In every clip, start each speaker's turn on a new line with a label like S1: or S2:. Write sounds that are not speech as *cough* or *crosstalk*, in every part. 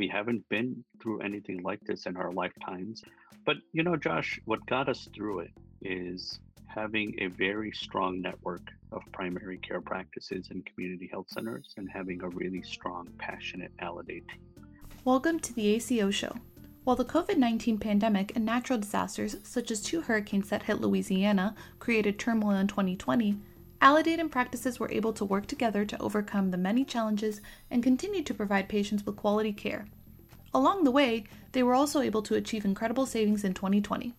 S1: We haven't been through anything like this in our lifetimes. But, you know, Josh, what got us through it is having a very strong network of primary care practices and community health centers and having a really strong, passionate Aledade team.
S2: Welcome to the ACO Show. While the COVID 19 pandemic and natural disasters, such as two hurricanes that hit Louisiana, created turmoil in 2020, And practices were able to work together to overcome the many challenges and continue to provide patients with quality care. Along the way, they were also able to achieve incredible savings in 2020.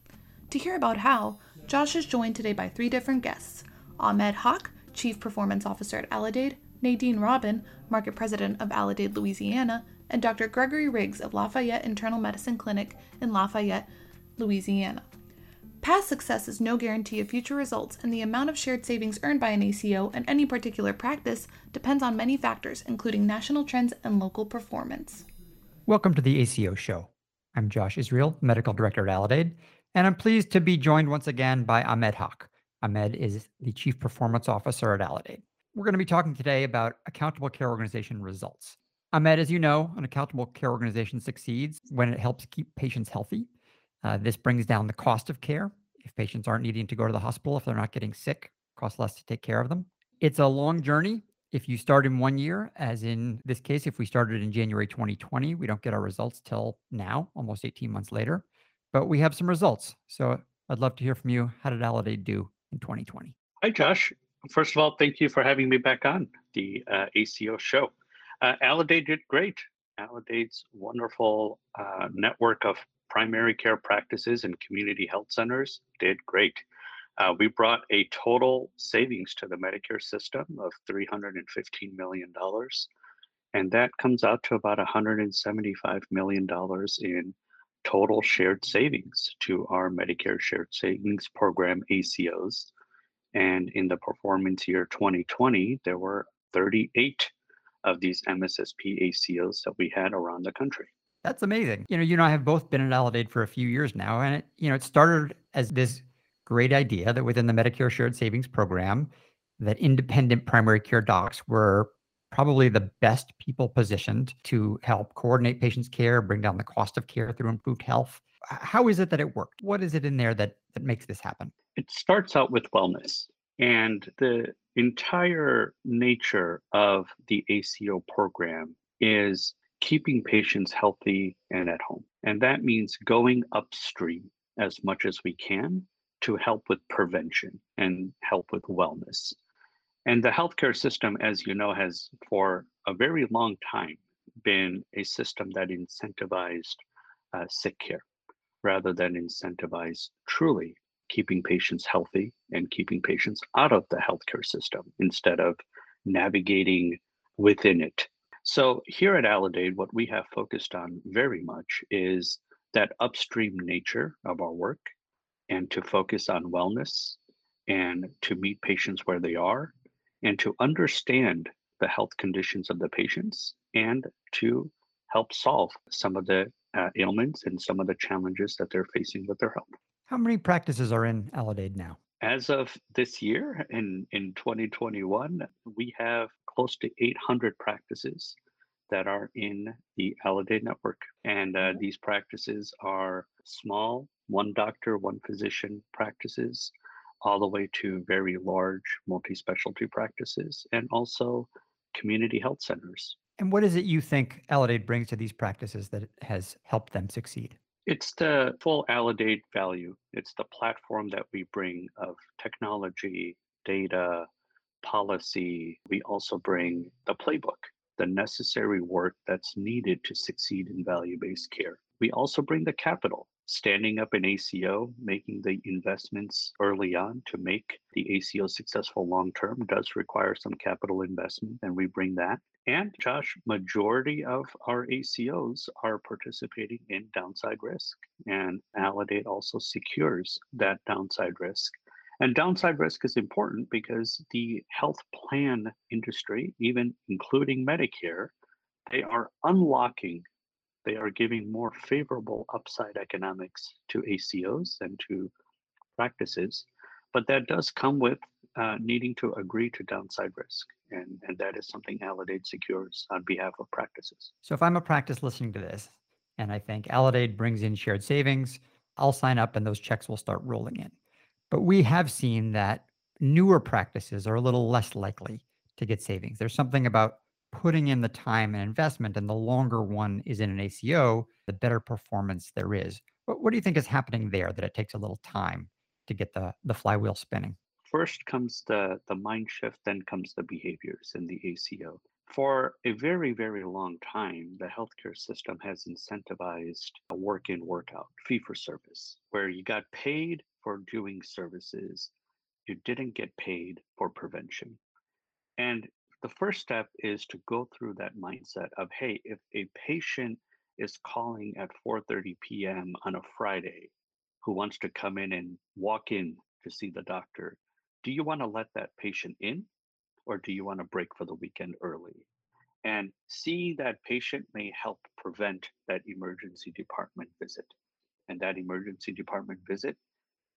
S2: To hear about how, Josh is joined today by three different guests Ahmed Haque, Chief Performance Officer at Aledade, Nadine Robin, Market President of Aledade, Louisiana, and Dr. Gregory Riggs of Lafayette Internal Medicine Clinic in Lafayette, Louisiana. Past success is no guarantee of future results, and the amount of shared savings earned by an ACO in any particular practice depends on many factors, including national trends and local performance.
S3: Welcome to the ACO Show. I'm Josh Israel, Medical Director at Aledade, and I'm pleased to be joined once again by Ahmed Haque. Ahmed is the Chief Performance Officer at Aledade. We're going to be talking today about accountable care organization results. Ahmed, as you know, an accountable care organization succeeds when it helps keep patients healthy uh, this brings down the cost of care. If patients aren't needing to go to the hospital, if they're not getting sick, costs less to take care of them. It's a long journey. If you start in one year, as in this case, if we started in January 2020, we don't get our results till now, almost 18 months later. But we have some results. So I'd love to hear from you. How did Aledade do in 2020?
S1: Hi, Josh. First of all, thank you for having me back on the uh, ACO show. Uh, did great. Aledade's wonderful uh, network of primary care practices and community health centers did great. Uh, we brought a total savings to the Medicare system of $315 million. And that comes out to about $175 million in total shared savings to our Medicare Shared Savings Program ACOs. And in the performance year 2020, there were 38 of these MSSP ACOs that we had around the country.
S3: That's amazing. You know, you and I have both been at Aledade for a few years now, and it, you know, it started as this great idea that within the Medicare Shared Savings Program, that independent primary care docs were probably the best people positioned to help coordinate patients' care, bring down the cost of care through improved health. How is it that it worked? What is it in there that that makes this happen?
S1: It starts out with wellness. And the entire nature of the ACO program is keeping patients healthy and at home. And that means going upstream as much as we can to help with prevention and help with wellness. And the healthcare system, as you know, has for a very long time been a system that incentivized uh, sick care rather than incentivize truly keeping patients healthy and keeping patients out of the healthcare system instead of navigating within it so here at Aledade, what we have focused on very much is that upstream nature of our work and to focus on wellness and to meet patients where they are and to understand the health conditions of the patients and to help solve some of the uh, ailments and some of the challenges that they're facing with their health.
S3: How many practices are in Aledade now?
S1: As of this year, in, in 2021, we have close to 800 practices that are in the Aledade network. And uh, mm-hmm. these practices are small, one doctor, one physician practices, all the way to very large multi specialty practices, and also community health centers.
S3: And what is it you think Aledade brings to these practices that has helped them succeed?
S1: It's the full Aledade value. It's the platform that we bring of technology, data, policy. We also bring the playbook, the necessary work that's needed to succeed in value based care. We also bring the capital, standing up an ACO, making the investments early on to make the ACO successful long term does require some capital investment, and we bring that. And Josh, majority of our ACOs are participating in downside risk, and Aledade also secures that downside risk and downside risk is important because the health plan industry, even including Medicare, they are unlocking, they are giving more favorable upside economics to ACOs and to practices. But that does come with uh, needing to agree to downside risk. And, and that is something Aledade secures on behalf of practices.
S3: So if I'm a practice listening to this and I think Aledade brings in shared savings, I'll sign up and those checks will start rolling in. But we have seen that newer practices are a little less likely to get savings. There's something about putting in the time and investment, and the longer one is in an ACO, the better performance there is. What, what do you think is happening there that it takes a little time to get the, the flywheel spinning?
S1: First comes the, the mind shift, then comes the behaviors in the ACO. For a very, very long time, the healthcare system has incentivized a work in, work out, fee for service, where you got paid for doing services, you didn't get paid for prevention. And the first step is to go through that mindset of hey if a patient is calling at 4:30 p.m. on a Friday who wants to come in and walk in to see the doctor do you want to let that patient in or do you want to break for the weekend early and seeing that patient may help prevent that emergency department visit and that emergency department visit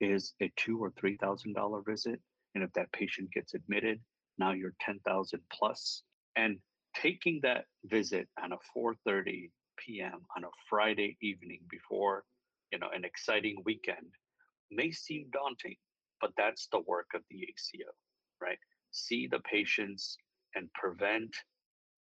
S1: is a two or three thousand dollar visit and if that patient gets admitted now you're 10,000 plus. And taking that visit on a 4:30 p.m. on a Friday evening before, you know, an exciting weekend may seem daunting, but that's the work of the ACO, right? See the patients and prevent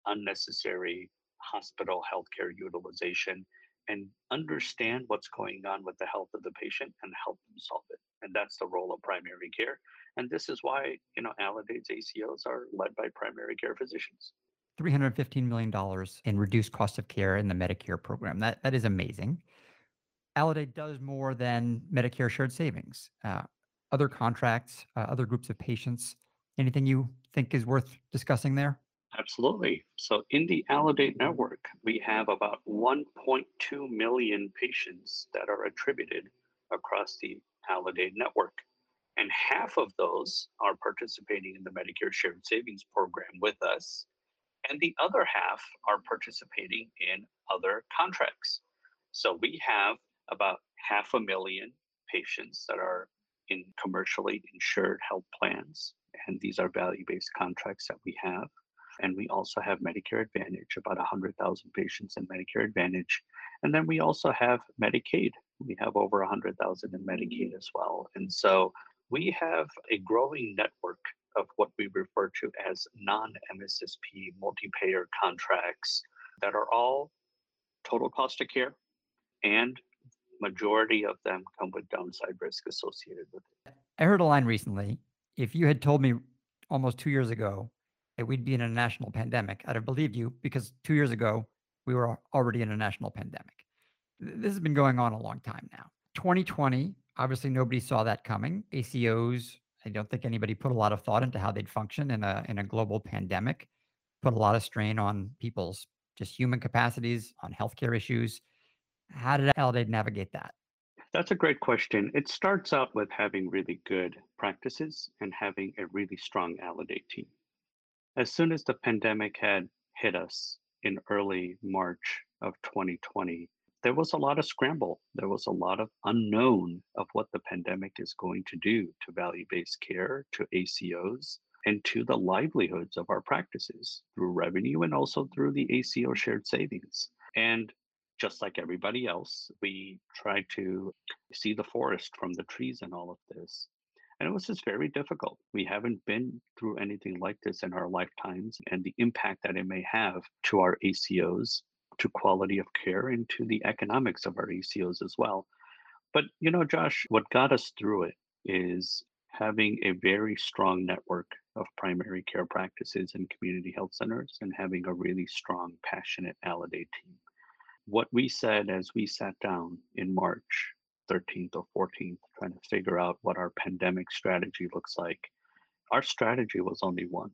S1: unnecessary hospital healthcare utilization and understand what's going on with the health of the patient and help them solve it. And that's the role of primary care. And this is why, you know, Aledade's ACOs are led by primary care physicians.
S3: $315 million in reduced cost of care in the Medicare program. That, that is amazing. Aledade does more than Medicare shared savings. Uh, other contracts, uh, other groups of patients, anything you think is worth discussing there?
S1: Absolutely. So in the Aledade network, we have about 1.2 million patients that are attributed across the Aledade network. And half of those are participating in the Medicare Shared Savings Program with us. And the other half are participating in other contracts. So we have about half a million patients that are in commercially insured health plans. And these are value based contracts that we have. And we also have Medicare Advantage, about 100,000 patients in Medicare Advantage. And then we also have Medicaid. We have over 100,000 in Medicaid mm. as well. And so we have a growing network of what we refer to as non MSSP multi payer contracts that are all total cost of care and majority of them come with downside risk associated with it.
S3: I heard a line recently. If you had told me almost two years ago that we'd be in a national pandemic, I'd have believed you because two years ago, we were already in a national pandemic. This has been going on a long time now. 2020, obviously, nobody saw that coming. ACOs, I don't think anybody put a lot of thought into how they'd function in a, in a global pandemic, put a lot of strain on people's just human capacities, on healthcare issues. How did Aledade navigate that?
S1: That's a great question. It starts out with having really good practices and having a really strong Aledade team. As soon as the pandemic had hit us in early March of 2020, there was a lot of scramble. There was a lot of unknown of what the pandemic is going to do to value based care, to ACOs, and to the livelihoods of our practices through revenue and also through the ACO shared savings. And just like everybody else, we tried to see the forest from the trees in all of this. And it was just very difficult. We haven't been through anything like this in our lifetimes, and the impact that it may have to our ACOs, to quality of care, and to the economics of our ACOs as well. But, you know, Josh, what got us through it is having a very strong network of primary care practices and community health centers and having a really strong, passionate Aledade team. What we said as we sat down in March 13th or 14th, trying to figure out what our pandemic strategy looks like. Our strategy was only one,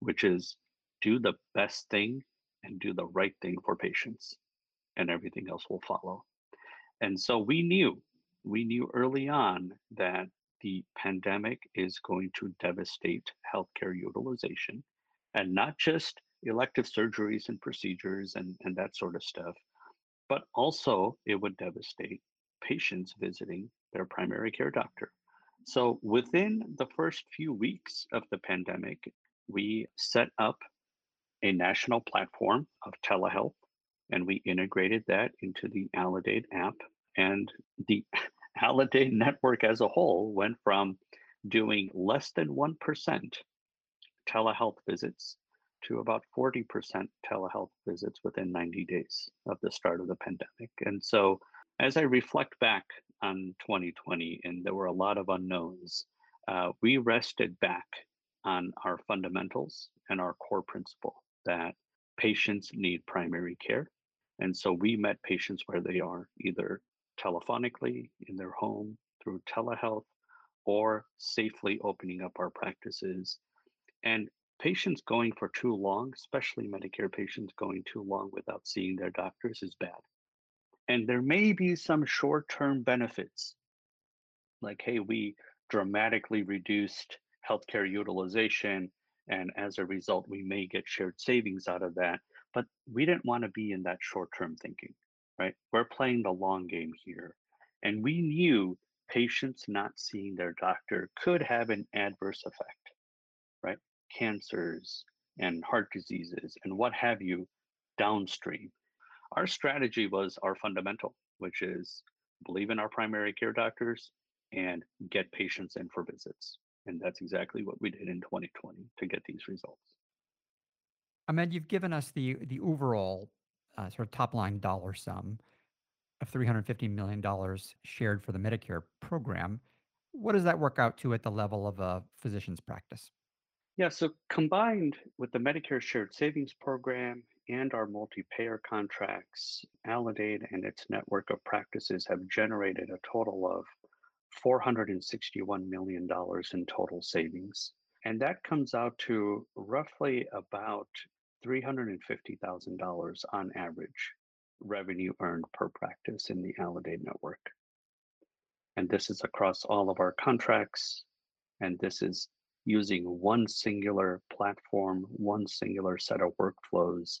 S1: which is do the best thing and do the right thing for patients, and everything else will follow. And so we knew, we knew early on that the pandemic is going to devastate healthcare utilization and not just elective surgeries and procedures and, and that sort of stuff, but also it would devastate patients visiting their primary care doctor. So within the first few weeks of the pandemic, we set up a national platform of telehealth and we integrated that into the Aledade app. And the *laughs* Aledade network as a whole went from doing less than 1% telehealth visits to about 40% telehealth visits within 90 days of the start of the pandemic. And so as I reflect back on 2020, and there were a lot of unknowns, uh, we rested back on our fundamentals and our core principle that patients need primary care. And so we met patients where they are, either telephonically in their home through telehealth or safely opening up our practices. And patients going for too long, especially Medicare patients going too long without seeing their doctors, is bad. And there may be some short term benefits, like, hey, we dramatically reduced healthcare utilization. And as a result, we may get shared savings out of that. But we didn't want to be in that short term thinking, right? We're playing the long game here. And we knew patients not seeing their doctor could have an adverse effect, right? Cancers and heart diseases and what have you downstream. Our strategy was our fundamental, which is believe in our primary care doctors and get patients in for visits. And that's exactly what we did in 2020 to get these results.
S3: Ahmed, you've given us the the overall uh, sort of top line dollar sum of $350 million shared for the Medicare program. What does that work out to at the level of a physician's practice?
S1: Yeah, so combined with the Medicare Shared Savings Program and our multi-payer contracts, Aledade and its network of practices have generated a total of $461 million in total savings. And that comes out to roughly about $350,000 on average revenue earned per practice in the Aledade network. And this is across all of our contracts. And this is using one singular platform, one singular set of workflows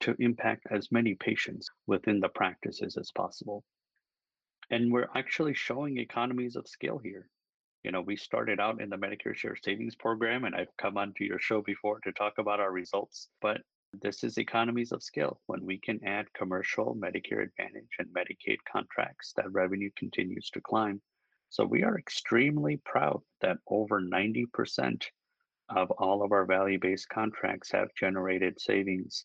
S1: to impact as many patients within the practices as possible. And we're actually showing economies of scale here. You know, we started out in the Medicare Share Savings Program, and I've come onto your show before to talk about our results. But this is economies of scale. When we can add commercial, Medicare Advantage, and Medicaid contracts, that revenue continues to climb. So we are extremely proud that over 90% of all of our value based contracts have generated savings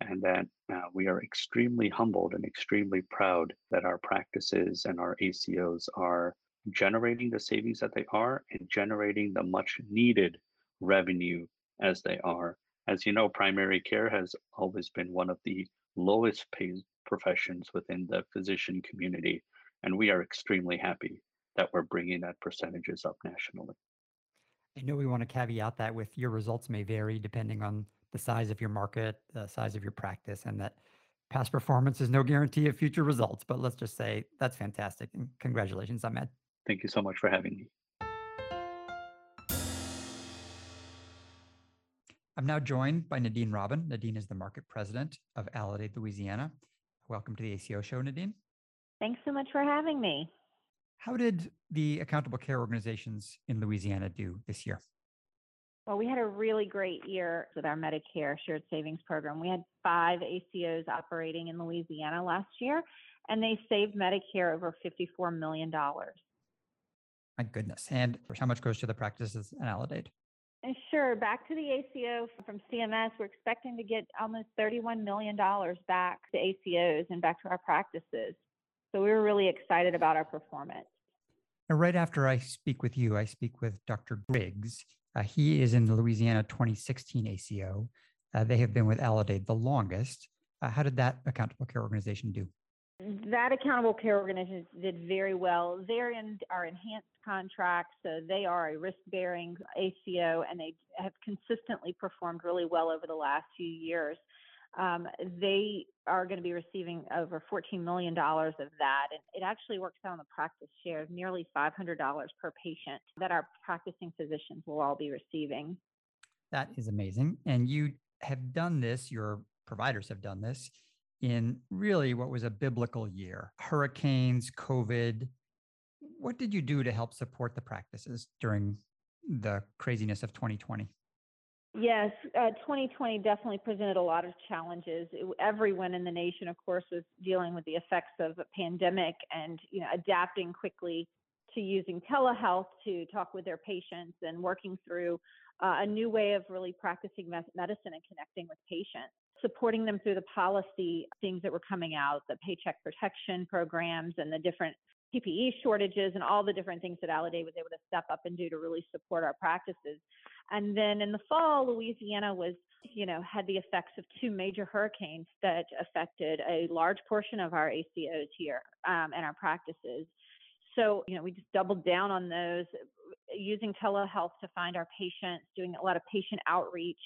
S1: and that uh, we are extremely humbled and extremely proud that our practices and our ACOs are generating the savings that they are and generating the much needed revenue as they are. As you know, primary care has always been one of the lowest paid professions within the physician community, and we are extremely happy that we're bringing that percentages up nationally.
S3: I know we want to caveat that with your results may vary depending on the size of your market, the size of your practice, and that past performance is no guarantee of future results. But let's just say that's fantastic. And congratulations, Ahmed.
S1: Thank you so much for having me.
S3: I'm now joined by Nadine Robin. Nadine is the market president of Aledade, Louisiana. Welcome to the ACO show, Nadine.
S4: Thanks so much for having me.
S3: How did the accountable care organizations in Louisiana do this year?
S4: Well, we had a really great year with our Medicare Shared Savings Program. We had five ACOs operating in Louisiana last year, and they saved Medicare over $54 million.
S3: My goodness. And how much goes to the practices in Aledade?
S4: And sure, back to the ACO from CMS, we're expecting to get almost $31 million back to ACOs and back to our practices. So we were really excited about our performance.
S3: Right after I speak with you, I speak with Dr. Riggs. Uh, he is in the Louisiana 2016 ACO. Uh, they have been with Aledade the longest. Uh, how did that accountable care organization do?
S4: That accountable care organization did very well. They're in our enhanced contracts, so they are a risk bearing ACO and they have consistently performed really well over the last few years um, they are going to be receiving over $14 million of that. And it actually works out on the practice share of nearly $500 per patient that our practicing physicians will all be receiving.
S3: That is amazing. And you have done this, your providers have done this in really what was a biblical year hurricanes, COVID. What did you do to help support the practices during the craziness of 2020?
S4: Yes, uh, 2020 definitely presented a lot of challenges. It, everyone in the nation, of course, was dealing with the effects of a pandemic and you know adapting quickly to using telehealth to talk with their patients and working through uh, a new way of really practicing medicine and connecting with patients. Supporting them through the policy things that were coming out, the paycheck protection programs and the different PPE shortages and all the different things that Aledade was able to step up and do to really support our practices. And then in the fall, Louisiana was, you know, had the effects of two major hurricanes that affected a large portion of our ACOs here um, and our practices. So, you know, we just doubled down on those, using telehealth to find our patients, doing a lot of patient outreach,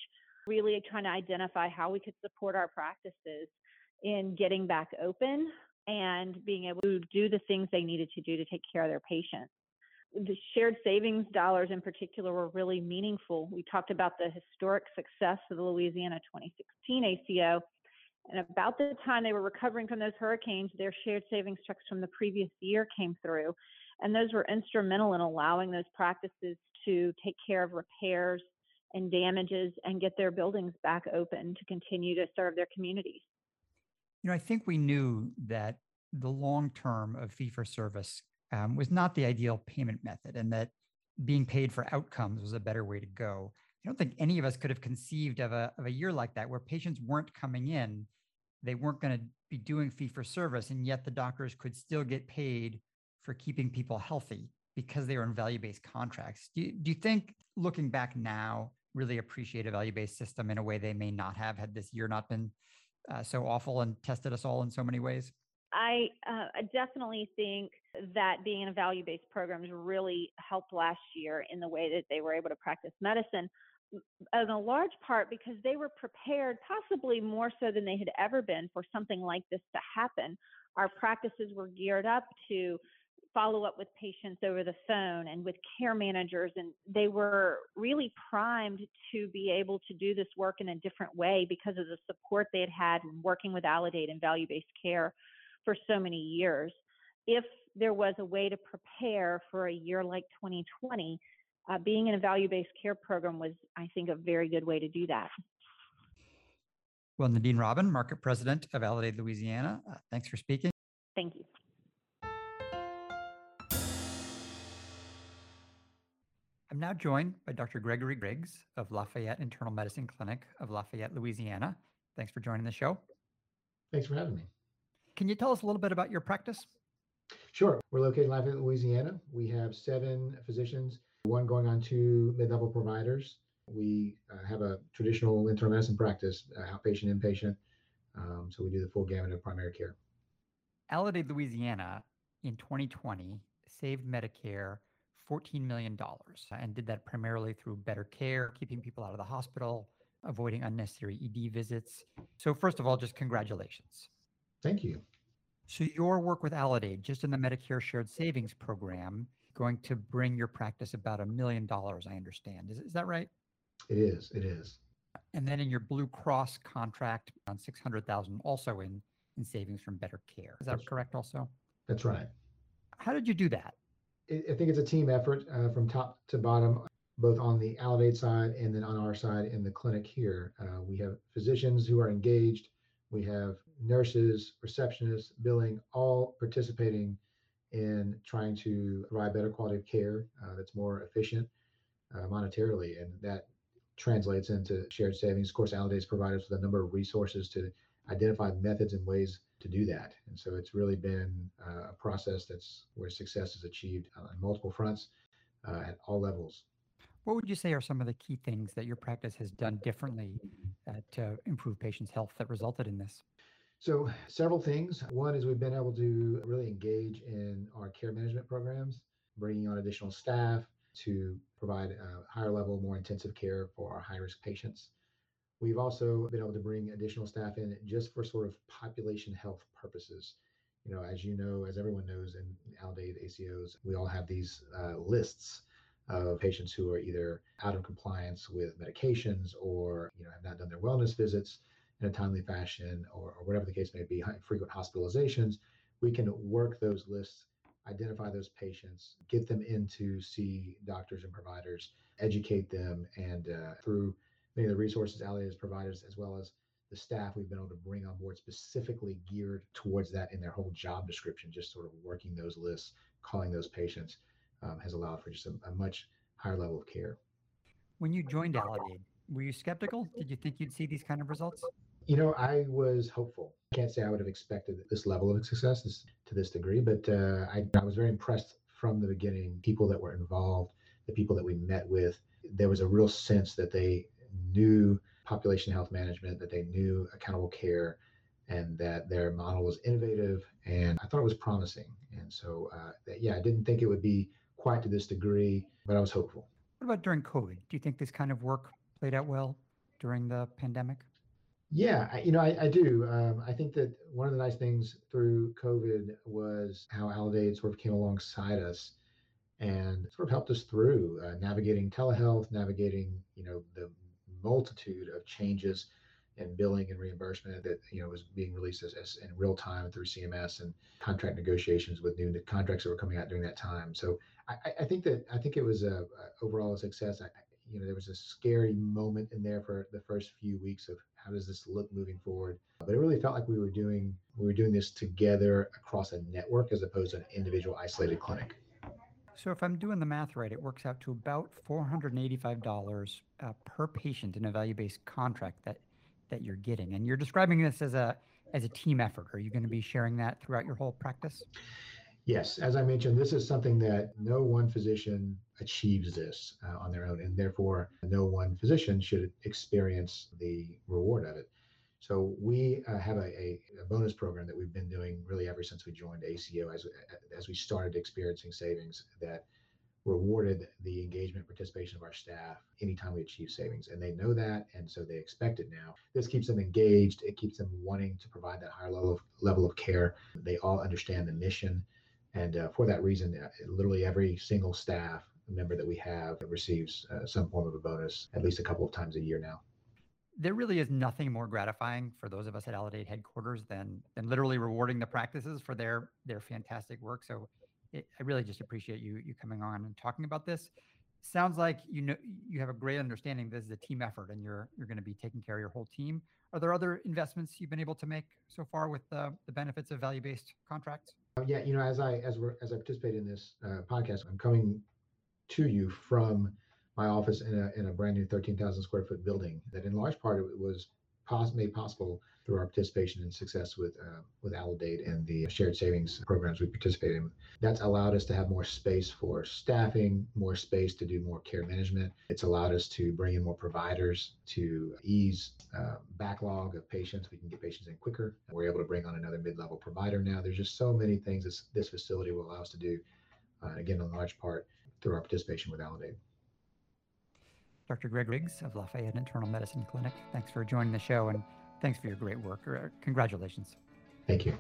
S4: really trying to identify how we could support our practices in getting back open and being able to do the things they needed to do to take care of their patients. The shared savings dollars in particular were really meaningful. We talked about the historic success of the Louisiana 2016 ACO. And about the time they were recovering from those hurricanes, their shared savings checks from the previous year came through. And those were instrumental in allowing those practices to take care of repairs and damages and get their buildings back open to continue to serve their communities.
S3: You know, I think we knew that the long term of fee for service um, was not the ideal payment method and that being paid for outcomes was a better way to go. I don't think any of us could have conceived of a, of a year like that where patients weren't coming in, they weren't going to be doing fee for service, and yet the doctors could still get paid for keeping people healthy because they were in value based contracts. Do you, do you think looking back now, really appreciate a value based system in a way they may not have had this year not been uh, so awful and tested us all in so many ways?
S4: I uh, definitely think that being in a value based programs really helped last year in the way that they were able to practice medicine. In a large part because they were prepared, possibly more so than they had ever been, for something like this to happen. Our practices were geared up to follow up with patients over the phone and with care managers, and they were really primed to be able to do this work in a different way because of the support they had had in working with Aledade and value based care for so many years. If there was a way to prepare for a year like 2020, uh, being in a value based care program was, I think, a very good way to do that.
S3: Well, Nadine Robin, Market President of Aledade, Louisiana, uh, thanks for speaking.
S4: Thank you.
S3: I'm now joined by Dr. Gregory Riggs of Lafayette Internal Medicine Clinic of Lafayette, Louisiana. Thanks for joining the show.
S5: Thanks for having me.
S3: Can you tell us a little bit about your practice?
S5: Sure. We're located in Lafayette, Louisiana. We have seven physicians, one going on to mid level providers. We uh, have a traditional internal medicine practice, uh, outpatient, inpatient. Um, so we do the full gamut of primary care.
S3: Aledade, Louisiana in 2020 saved Medicare $14 million and did that primarily through better care, keeping people out of the hospital, avoiding unnecessary ED visits. So, first of all, just congratulations.
S5: Thank you.
S3: So, your work with Aledade, just in the Medicare Shared Savings Program, going to bring your practice about a million dollars, I understand. Is, is that right?
S5: It is. It is.
S3: And then in your Blue Cross contract, on 600,000 also in, in savings from better care. Is that That's correct also?
S5: That's right.
S3: How did you do that?
S5: I think it's a team effort uh, from top to bottom, both on the Aledade side and then on our side in the clinic here. Uh, we have physicians who are engaged. We have nurses, receptionists, billing, all participating in trying to provide better quality of care uh, that's more efficient uh, monetarily. And that translates into shared savings. Of course, Aledade's provided us with a number of resources to identify methods and ways to do that. And so it's really been uh, a process that's where success is achieved on multiple fronts uh, at all levels.
S3: What would you say are some of the key things that your practice has done differently uh, to improve patients' health that resulted in this?
S5: So, several things. One is we've been able to really engage in our care management programs, bringing on additional staff to provide a higher level, more intensive care for our high risk patients. We've also been able to bring additional staff in just for sort of population health purposes. You know, as you know, as everyone knows in Aledade ACOs, we all have these uh, lists of patients who are either out of compliance with medications or you know have not done their wellness visits in a timely fashion or, or whatever the case may be, frequent hospitalizations. We can work those lists, identify those patients, get them in to see doctors and providers, educate them, and uh, through many of the resources Aledade has provided, as well as the staff we've been able to bring on board specifically geared towards that in their whole job description, just sort of working those lists, calling those patients, um, has allowed for just a, a much higher level of care.
S3: When you joined Aledade, were you skeptical? Did you think you'd see these kind of results?
S5: You know, I was hopeful. I can't say I would have expected this level of success this, to this degree, but uh, I, I was very impressed from the beginning. People that were involved, the people that we met with, there was a real sense that they knew population health management, that they knew accountable care, and that their model was innovative. And I thought it was promising. And so, uh, that, yeah, I didn't think it would be quite to this degree, but I was hopeful.
S3: What about during COVID? Do you think this kind of work played out well during the pandemic?
S5: Yeah, I, you know, I, I do. Um, I think that one of the nice things through COVID was how Aledade sort of came alongside us and sort of helped us through uh, navigating telehealth, navigating, you know, the multitude of changes in billing and reimbursement that you know was being released as, as in real time through CMS and contract negotiations with new contracts that were coming out during that time. So I, I think that I think it was a, a overall a success. I, you know, there was a scary moment in there for the first few weeks of how does this look moving forward. But it really felt like we were doing we were doing this together across a network as opposed to an individual isolated clinic.
S3: So if I'm doing the math right, it works out to about $485 uh, per patient in a value-based contract that that you're getting. And you're describing this as a as a team effort. Are you going to be sharing that throughout your whole practice?
S5: Yes, as I mentioned, this is something that no one physician achieves this uh, on their own, and therefore no one physician should experience the reward of it. So we uh, have a, a, a, bonus program that we've been doing really ever since we joined ACO, as as we started experiencing savings that rewarded the engagement participation of our staff anytime we achieve savings. And they know that and so they expect it now. This keeps them engaged. It keeps them wanting to provide that higher level of level of care. They all understand the mission. And uh, for that reason uh, literally every single staff member that we have receives uh, some form of a bonus at least a couple of times a year now
S3: there really is nothing more gratifying for those of us at Aledade headquarters than than literally rewarding the practices for their their fantastic work. So it, I really just appreciate you you coming on and talking about this. Sounds like you know you have a great understanding this is a team effort and you're you're going to be taking care of your whole team. Are there other investments you've been able to make so far with the, the benefits of value-based contracts?
S5: Uh, yeah, you know, as I as we as I participate in this uh, podcast, I'm coming to you from my office in a, in a brand new 13,000 square foot building that in large part it was pos- made possible through our participation and success with uh, with Aledade and the shared savings programs we participate in. That's allowed us to have more space for staffing, more space to do more care management. It's allowed us to bring in more providers to ease uh, backlog of patients. We can get patients in quicker. We're able to bring on another mid-level provider now. There's just so many things this, this facility will allow us to do. Uh, again, in large part through our participation with Aledade.
S3: Dr. Greg Riggs of Lafayette Internal Medicine Clinic. Thanks for joining the show and thanks for your great work. Uh, congratulations.
S5: Thank you.